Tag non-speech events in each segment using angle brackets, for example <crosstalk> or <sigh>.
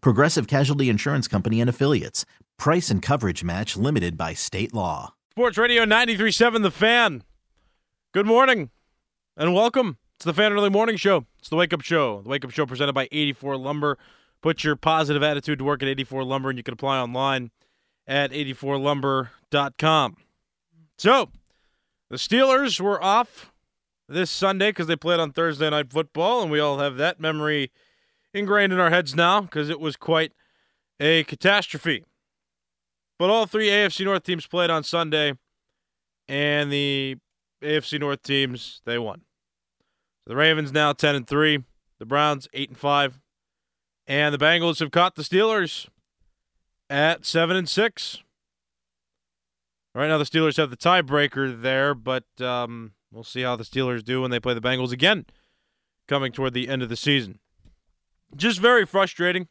Progressive Casualty Insurance Company and Affiliates. Price and coverage match limited by state law. Sports Radio 93.7 The Fan. Good morning and welcome to the Fan Early Morning Show. It's the Wake Up Show. The Wake Up Show presented by 84 Lumber. Put your positive attitude to work at 84 Lumber, and you can apply online at 84lumber.com. So, the Steelers were off this Sunday because they played on Thursday Night Football, and we all have that memory ingrained in our heads now because it was quite a catastrophe. But all three AFC North teams played on Sunday, and the AFC North teams they won. So the Ravens now ten and three, the Browns eight and five, and the Bengals have caught the Steelers at seven and six. Right now, the Steelers have the tiebreaker there, but um, we'll see how the Steelers do when they play the Bengals again, coming toward the end of the season. Just very frustrating.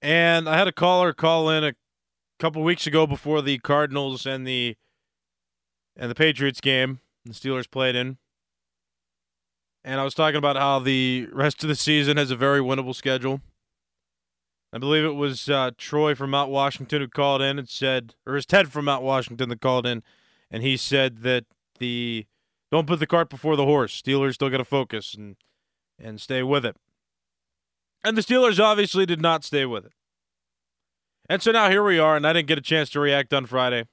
And I had a caller call in a couple weeks ago before the Cardinals and the and the Patriots game the Steelers played in. And I was talking about how the rest of the season has a very winnable schedule. I believe it was uh, Troy from Mount Washington who called in and said, or was Ted from Mount Washington that called in, and he said that the don't put the cart before the horse. Steelers still got to focus and and stay with it. And the Steelers obviously did not stay with it. And so now here we are, and I didn't get a chance to react on Friday.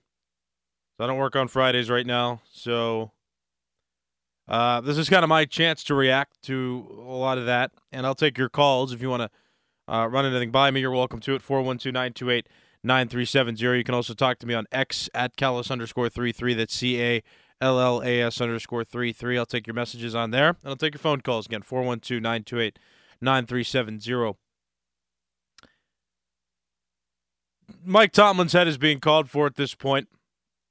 So I don't work on Fridays right now. So uh, this is kind of my chance to react to a lot of that. And I'll take your calls if you want to uh, run anything by me. You're welcome to it. 412 928 9370. You can also talk to me on X at Callas underscore 33. That's C A L L A S underscore 33. I'll take your messages on there. And I'll take your phone calls again. 412 928 9370. Mike Tomlin's head is being called for at this point,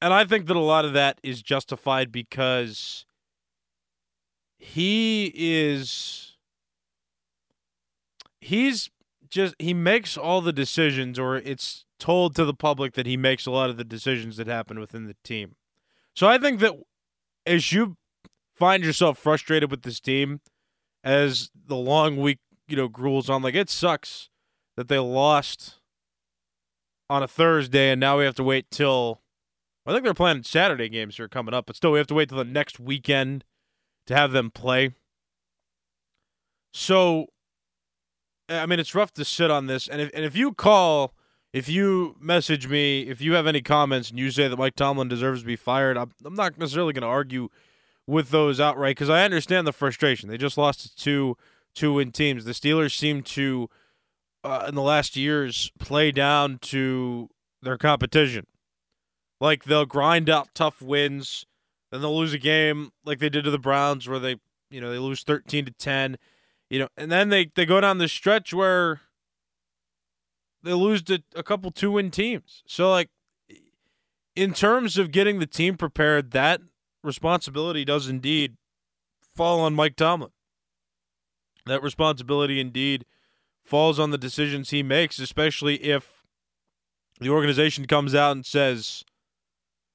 and I think that a lot of that is justified because he is he's just he makes all the decisions or it's told to the public that he makes a lot of the decisions that happen within the team. So I think that as you find yourself frustrated with this team as the long week, you know, gruels on like it sucks that they lost on a Thursday, and now we have to wait till. I think they're playing Saturday games here coming up, but still, we have to wait till the next weekend to have them play. So, I mean, it's rough to sit on this, and if and if you call, if you message me, if you have any comments, and you say that Mike Tomlin deserves to be fired, I'm, I'm not necessarily going to argue with those outright because I understand the frustration. They just lost to two two win teams. The Steelers seem to uh, in the last years play down to their competition. Like they'll grind out tough wins, then they'll lose a game like they did to the Browns where they, you know, they lose 13 to 10, you know, and then they they go down the stretch where they lose to a couple two win teams. So like in terms of getting the team prepared, that responsibility does indeed fall on Mike Tomlin. That responsibility indeed falls on the decisions he makes, especially if the organization comes out and says,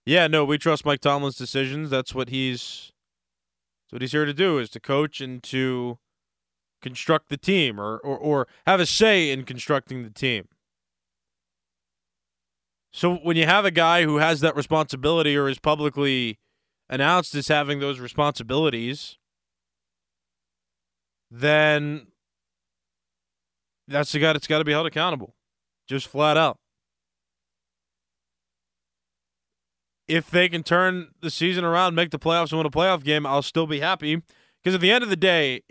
"Yeah, no, we trust Mike Tomlin's decisions. That's what he's that's what he's here to do is to coach and to construct the team or or, or have a say in constructing the team." So when you have a guy who has that responsibility or is publicly announced as having those responsibilities, then that's the guy that's got to be held accountable, just flat out. If they can turn the season around, make the playoffs, and win a playoff game, I'll still be happy. Because at the end of the day,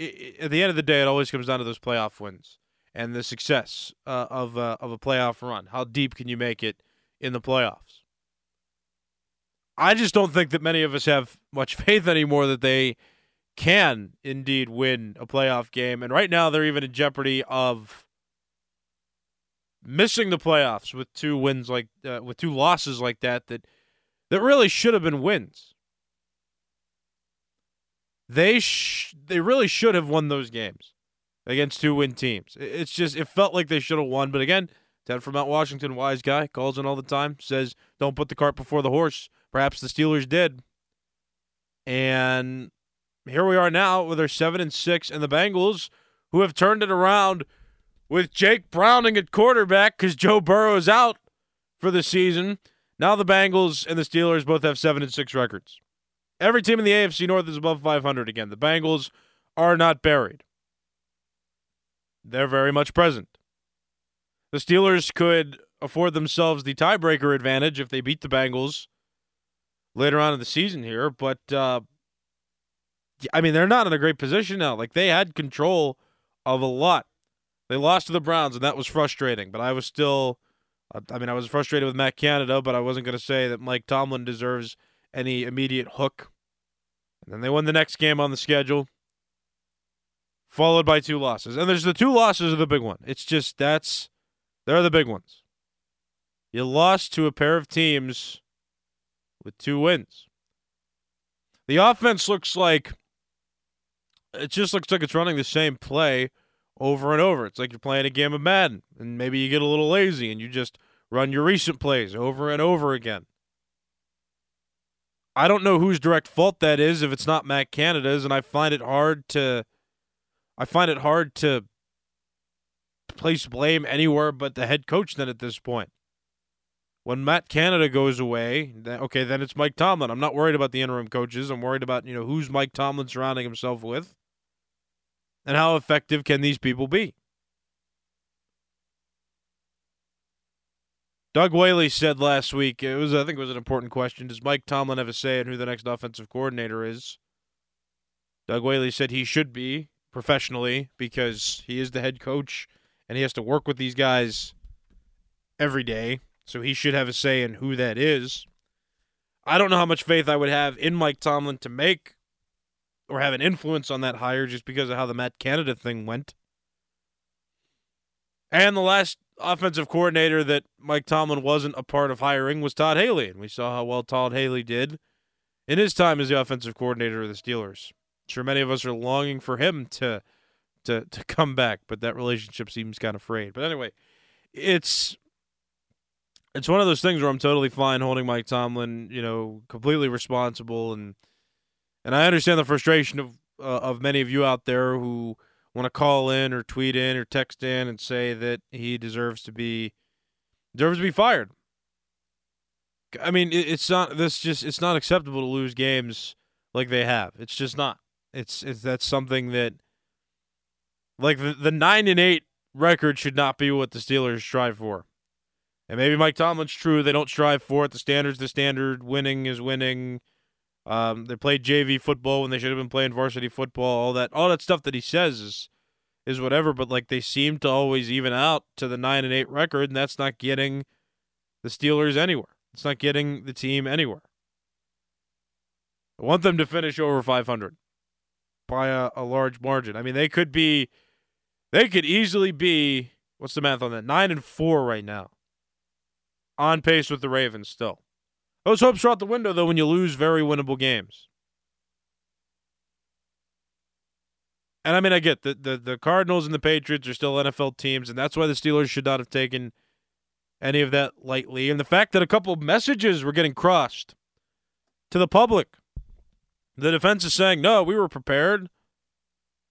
at the end of the day, it always comes down to those playoff wins and the success uh, of uh, of a playoff run. How deep can you make it in the playoffs? I just don't think that many of us have much <laughs> faith anymore that they can indeed win a playoff game. And right now, they're even in jeopardy of missing the playoffs with two wins like uh, with two losses like that that that really should have been wins. They sh- they really should have won those games against two win teams. It's just it felt like they should have won, but again, Ted from Mount Washington, wise guy, calls in all the time, says don't put the cart before the horse. Perhaps the Steelers did, and here we are now with our seven and six, and the Bengals, who have turned it around with Jake Browning at quarterback because Joe Burrow is out for the season. Now the Bengals and the Steelers both have seven and six records. Every team in the AFC North is above 500 again. The Bengals are not buried. They're very much present. The Steelers could afford themselves the tiebreaker advantage if they beat the Bengals later on in the season here, but uh, I mean they're not in a great position now. Like they had control of a lot. They lost to the Browns, and that was frustrating. But I was still, I mean, I was frustrated with Matt Canada, but I wasn't going to say that Mike Tomlin deserves any immediate hook. And then they won the next game on the schedule followed by two losses. And there's the two losses are the big one. It's just that's they're the big ones. You lost to a pair of teams with two wins. The offense looks like it just looks like it's running the same play over and over. It's like you're playing a game of Madden and maybe you get a little lazy and you just run your recent plays over and over again. I don't know whose direct fault that is if it's not Matt Canada's, and I find it hard to I find it hard to place blame anywhere but the head coach then at this point. When Matt Canada goes away, then, okay, then it's Mike Tomlin. I'm not worried about the interim coaches. I'm worried about, you know, who's Mike Tomlin surrounding himself with and how effective can these people be. Doug Whaley said last week, it was I think it was an important question. Does Mike Tomlin have a say in who the next offensive coordinator is? Doug Whaley said he should be professionally because he is the head coach and he has to work with these guys every day. So he should have a say in who that is. I don't know how much faith I would have in Mike Tomlin to make or have an influence on that hire just because of how the Matt Canada thing went. And the last offensive coordinator that Mike Tomlin wasn't a part of hiring was Todd Haley. And we saw how well Todd Haley did in his time as the offensive coordinator of the Steelers sure many of us are longing for him to to to come back, but that relationship seems kind of frayed. But anyway, it's it's one of those things where I'm totally fine holding Mike Tomlin, you know, completely responsible and and I understand the frustration of uh, of many of you out there who want to call in or tweet in or text in and say that he deserves to be deserves to be fired. I mean, it's not this just it's not acceptable to lose games like they have. It's just not. It's it's that's something that like the, the nine and eight record should not be what the Steelers strive for. And maybe Mike Tomlin's true; they don't strive for it. The standard's the standard. Winning is winning. Um, they played JV football when they should have been playing varsity football. All that, all that stuff that he says is is whatever. But like they seem to always even out to the nine and eight record, and that's not getting the Steelers anywhere. It's not getting the team anywhere. I want them to finish over 500 by a, a large margin. I mean, they could be, they could easily be. What's the math on that? Nine and four right now. On pace with the Ravens still. Those hopes are out the window though when you lose very winnable games. And I mean, I get the, the the Cardinals and the Patriots are still NFL teams, and that's why the Steelers should not have taken any of that lightly. And the fact that a couple messages were getting crossed to the public the defense is saying, no, we were prepared.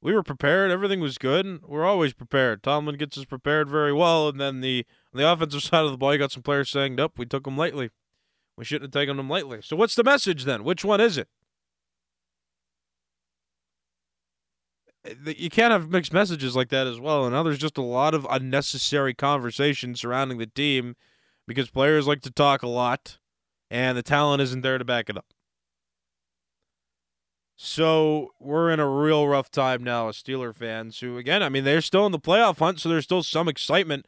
We were prepared. Everything was good. We're always prepared. Tomlin gets us prepared very well. And then the on the offensive side of the ball, you got some players saying, nope, we took them lightly. We shouldn't have taken them lightly. So what's the message then? Which one is it? You can't have mixed messages like that as well. And now there's just a lot of unnecessary conversation surrounding the team because players like to talk a lot and the talent isn't there to back it up. So we're in a real rough time now as Steeler fans who again, I mean, they're still in the playoff hunt, so there's still some excitement.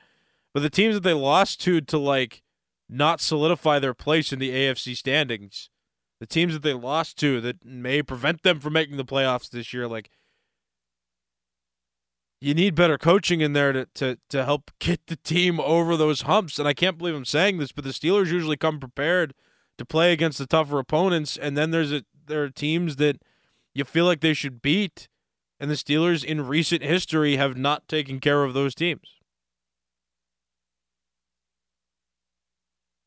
But the teams that they lost to to like not solidify their place in the AFC standings, the teams that they lost to that may prevent them from making the playoffs this year, like you need better coaching in there to, to to help get the team over those humps. And I can't believe I'm saying this, but the Steelers usually come prepared to play against the tougher opponents, and then there's a there are teams that you feel like they should beat, and the Steelers in recent history have not taken care of those teams.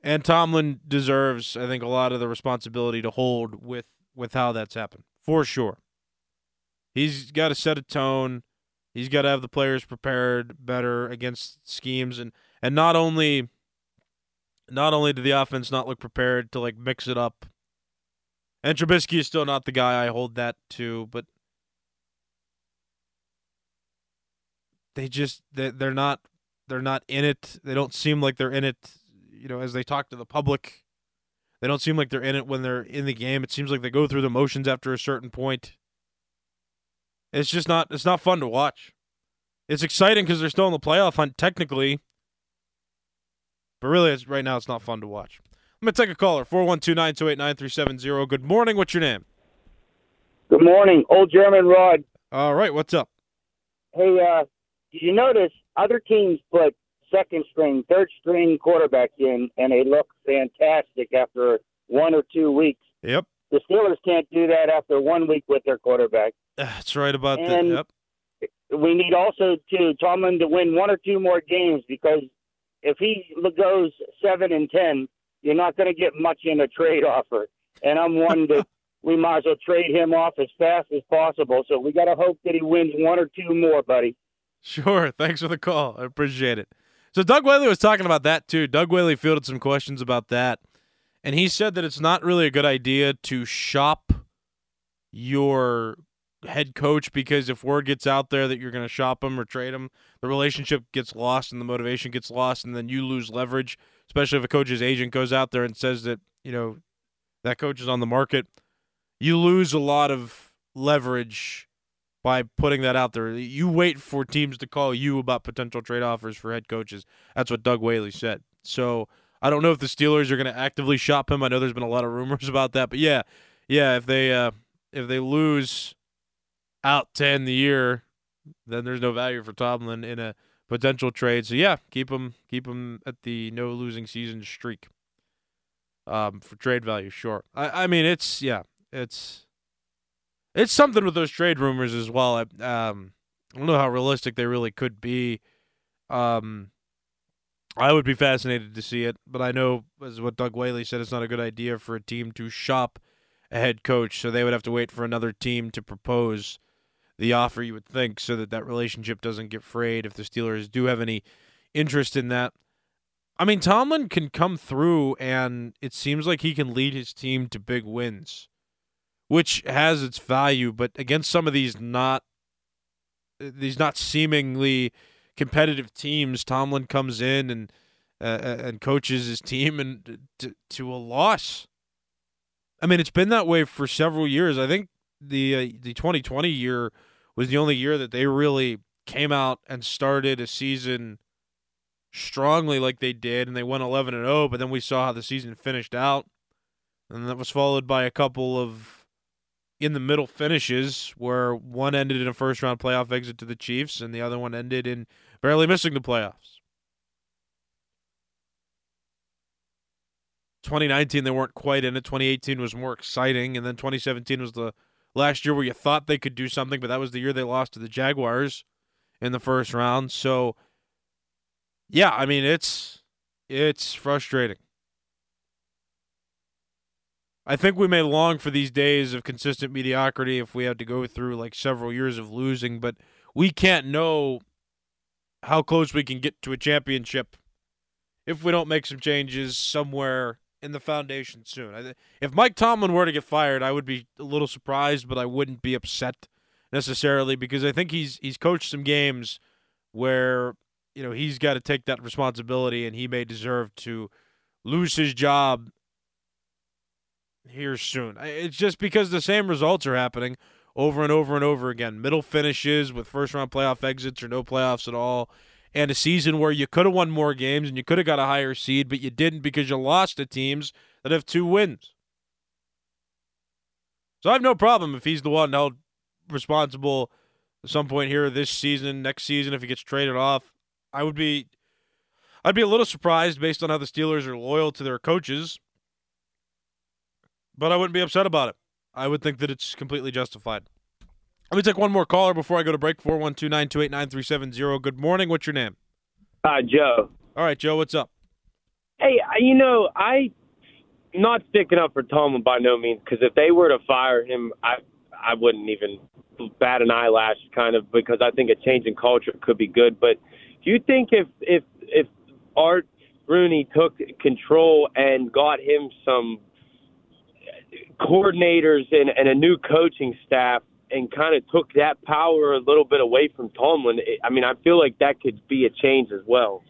And Tomlin deserves, I think, a lot of the responsibility to hold with with how that's happened for sure. He's got to set a tone. He's got to have the players prepared better against schemes, and and not only not only did the offense not look prepared to like mix it up and Trubisky is still not the guy I hold that to, but they just they they're not they're not in it. They don't seem like they're in it, you know, as they talk to the public. They don't seem like they're in it when they're in the game. It seems like they go through the motions after a certain point. It's just not it's not fun to watch. It's exciting because they're still in the playoff hunt technically, but really, it's, right now it's not fun to watch. I'm to take a caller, 412-928-9370. Good morning. What's your name? Good morning. Old German Rod. All right. What's up? Hey, uh, did you notice other teams put second string, third string quarterbacks in, and they look fantastic after one or two weeks? Yep. The Steelers can't do that after one week with their quarterback. That's right about that. Yep. We need also to Tomlin to win one or two more games because if he goes seven and ten, you're not going to get much in a trade offer. And I'm one that <laughs> we might as well trade him off as fast as possible. So we got to hope that he wins one or two more, buddy. Sure. Thanks for the call. I appreciate it. So Doug Whaley was talking about that too. Doug Whaley fielded some questions about that. And he said that it's not really a good idea to shop your head coach because if word gets out there that you're going to shop him or trade him, the relationship gets lost and the motivation gets lost, and then you lose leverage. Especially if a coach's agent goes out there and says that you know that coach is on the market, you lose a lot of leverage by putting that out there. You wait for teams to call you about potential trade offers for head coaches. That's what Doug Whaley said. So I don't know if the Steelers are going to actively shop him. I know there's been a lot of rumors <laughs> about that, but yeah, yeah, if they uh, if they lose out to end the year, then there's no value for Tomlin in a potential trade. So yeah, keep him keep him at the no losing season streak. Um, for trade value, sure. I I mean it's yeah, it's it's something with those trade rumors as well. I um I don't know how realistic they really could be. Um, I would be fascinated to see it, but I know as what Doug Whaley said, it's not a good idea for a team to shop a head coach, so they would have to wait for another team to propose the offer, you would think, so that that relationship doesn't get frayed if the Steelers do have any interest in that. I mean, Tomlin can come through, and it seems like he can lead his team to big wins, which has its value. But against some of these not these not seemingly competitive teams, Tomlin comes in and uh, and coaches his team and to, to a loss. I mean, it's been that way for several years. I think the uh, the 2020 year was the only year that they really came out and started a season strongly like they did and they went 11 and 0 but then we saw how the season finished out and that was followed by a couple of in the middle finishes where one ended in a first round playoff exit to the Chiefs and the other one ended in barely missing the playoffs 2019 they weren't quite in it 2018 was more exciting and then 2017 was the last year where you thought they could do something, but that was the year they lost to the Jaguars in the first round. So yeah, I mean it's it's frustrating. I think we may long for these days of consistent mediocrity if we had to go through like several years of losing, but we can't know how close we can get to a championship if we don't make some changes somewhere in the foundation soon. If Mike Tomlin were to get fired, I would be a little surprised, but I wouldn't be upset necessarily because I think he's he's coached some games where you know he's got to take that responsibility and he may deserve to lose his job here soon. It's just because the same results are happening over and over and over again. Middle finishes with first round playoff exits or no playoffs at all. And a season where you could have won more games and you could have got a higher seed, but you didn't because you lost to teams that have two wins. So I have no problem if he's the one held responsible at some point here this season, next season, if he gets traded off. I would be I'd be a little surprised based on how the Steelers are loyal to their coaches. But I wouldn't be upset about it. I would think that it's completely justified. Let me take one more caller before I go to break. 412 928 9370. Good morning. What's your name? Uh, Joe. All right, Joe, what's up? Hey, you know, I not sticking up for Tomlin by no means because if they were to fire him, I I wouldn't even bat an eyelash, kind of, because I think a change in culture could be good. But do you think if if if Art Rooney took control and got him some coordinators and, and a new coaching staff and kind of took that power a little bit away from Tomlin, I mean, I feel like that could be a change as well.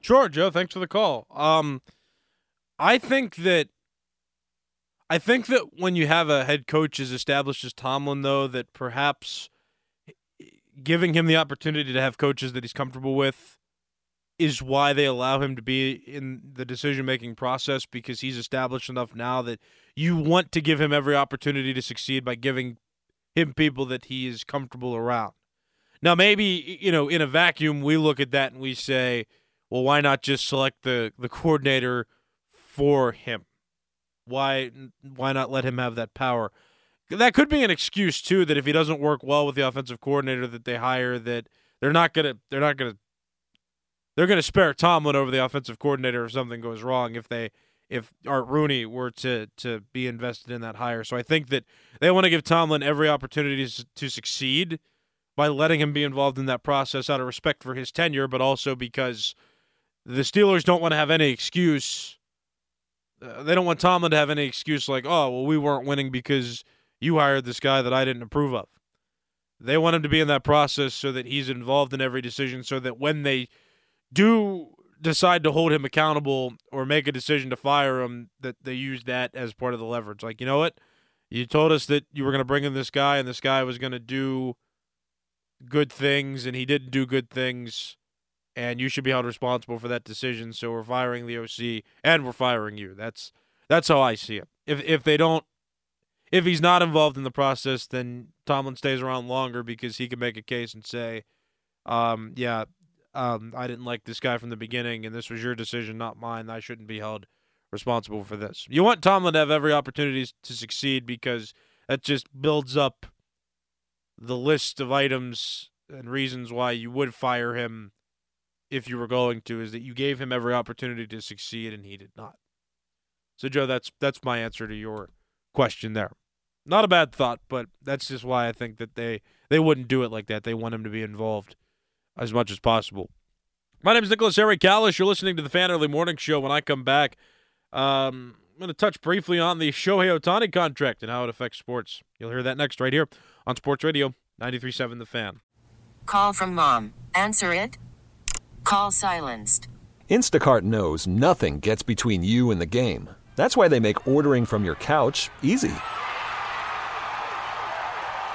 Sure, Joe. Thanks for the call. Um, I think that I think that when you have a head coach as established as Tomlin, though, that perhaps giving him the opportunity to have coaches that he's comfortable with is why they allow him to be in the decision making process because he's established enough now that you want to give him every opportunity to succeed by giving him people that he is comfortable around. Now, maybe, you know, in a vacuum, we look at that and we say, well, why not just select the, the coordinator for him? Why why not let him have that power? That could be an excuse too that if he doesn't work well with the offensive coordinator that they hire that they're not gonna they're not gonna they're gonna spare Tomlin over the offensive coordinator if something goes wrong if they if Art Rooney were to to be invested in that hire. So I think that they want to give Tomlin every opportunity to, to succeed by letting him be involved in that process out of respect for his tenure, but also because the Steelers don't want to have any excuse. Uh, they don't want Tomlin to have any excuse like, "Oh, well, we weren't winning because you hired this guy that I didn't approve of." They want him to be in that process so that he's involved in every decision, so that when they do decide to hold him accountable or make a decision to fire him, that they use that as part of the leverage. Like, you know what? You told us that you were going to bring in this guy, and this guy was going to do good things, and he didn't do good things, and you should be held responsible for that decision. So we're firing the OC, and we're firing you. That's that's how I see it. If if they don't, if he's not involved in the process, then Tomlin stays around longer because he can make a case and say, um, yeah, um, I didn't like this guy from the beginning, and this was your decision, not mine. I shouldn't be held responsible for this. You want Tomlin to have every opportunity to succeed because that just builds up the list of items and reasons why you would fire him if you were going to is that you gave him every opportunity to succeed and he did not. So Joe, that's that's my answer to your question there. Not a bad thought, but that's just why I think that they they wouldn't do it like that. They want him to be involved as much as possible. My name is Nicholas Harry Callas. You're listening to the Fan Early Morning Show. When I come back, um, I'm going to touch briefly on the Shohei Ohtani contract and how it affects sports. You'll hear that next right here on Sports Radio 93.7 The Fan. Call from mom. Answer it. Call silenced. Instacart knows nothing gets between you and the game. That's why they make ordering from your couch easy.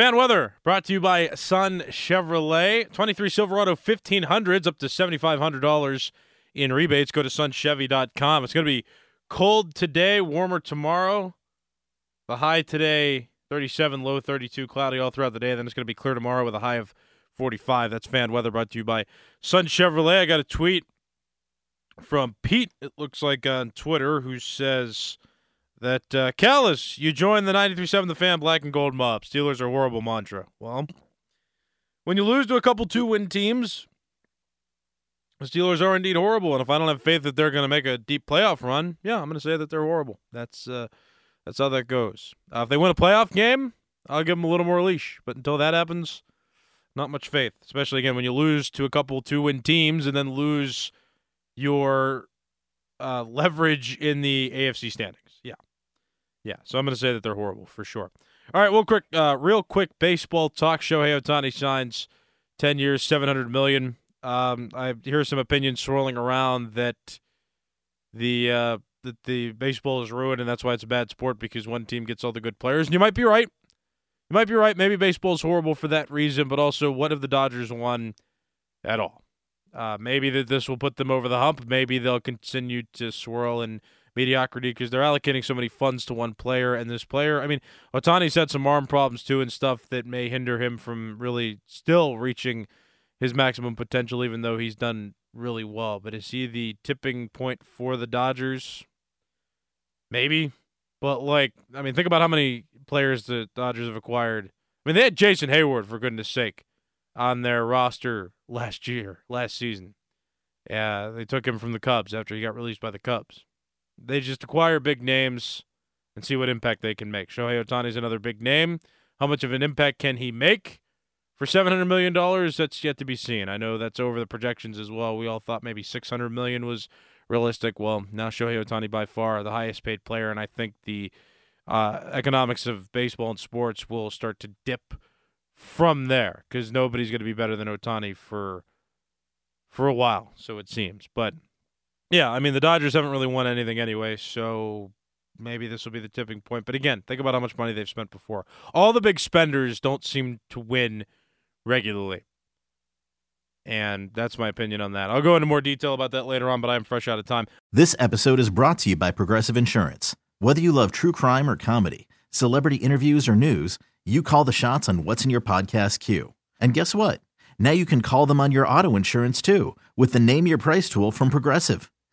Fan weather brought to you by Sun Chevrolet. 23 Silverado 1500s up to $7,500 in rebates. Go to sunchevy.com. It's going to be cold today, warmer tomorrow. The high today, 37, low 32, cloudy all throughout the day. Then it's going to be clear tomorrow with a high of 45. That's fan weather brought to you by Sun Chevrolet. I got a tweet from Pete, it looks like on Twitter, who says that uh, you joined the 93.7 The Fan Black and Gold Mob. Steelers are horrible mantra. Well, when you lose to a couple two-win teams, the Steelers are indeed horrible. And if I don't have faith that they're going to make a deep playoff run, yeah, I'm going to say that they're horrible. That's uh, that's how that goes. Uh, if they win a playoff game, I'll give them a little more leash. But until that happens, not much faith. Especially again when you lose to a couple two-win teams and then lose your uh, leverage in the AFC standings. Yeah. So I'm going to say that they're horrible for sure. All right, well, quick, uh, real quick baseball talk. Show. Shohei Ohtani signs 10 years, 700 million. Um, I hear some opinions swirling around that the uh, that the baseball is ruined and that's why it's a bad sport because one team gets all the good players. And you might be right. You might be right. Maybe baseball is horrible for that reason, but also, what if the Dodgers won at all? Uh, maybe that this will put them over the hump. Maybe they'll continue to swirl in mediocrity because they're allocating so many funds to one player. And this player, I mean, Ohtani's had some arm problems too and stuff that may hinder him from really still reaching his maximum potential, even though he's done really well. But is he the tipping point for the Dodgers? Maybe. But, like, I mean, think about how many players the Dodgers have acquired. I mean, they had Jason Heyward, for goodness sake, on their roster last year, last season. Yeah, they took him from the Cubs after he got released by the Cubs. They just acquire big names and see what impact they can make. Shohei Ohtani's another big name. How much of an impact can he make? For $700 million, that's yet to be seen. I know that's over the projections as well. We all thought maybe 600 million was realistic. Well, now Shohei Ohtani by far the highest paid player, and I think the uh, economics of baseball and sports will start to dip from there because nobody's going to be better than Ohtani for for a while, so it seems. But yeah, I mean the Dodgers haven't really won anything anyway, so maybe this will be the tipping point. But again, think about how much money they've spent before. All the big spenders don't seem to win regularly. And that's my opinion on that. I'll go into more detail about that later on, but I'm fresh out of time. This episode is brought to you by Progressive Insurance. Whether you love true crime or comedy, celebrity interviews or news, you call the shots on what's in your podcast queue. And guess what? Now you can call them on your auto insurance too with the Name Your Price tool from Progressive.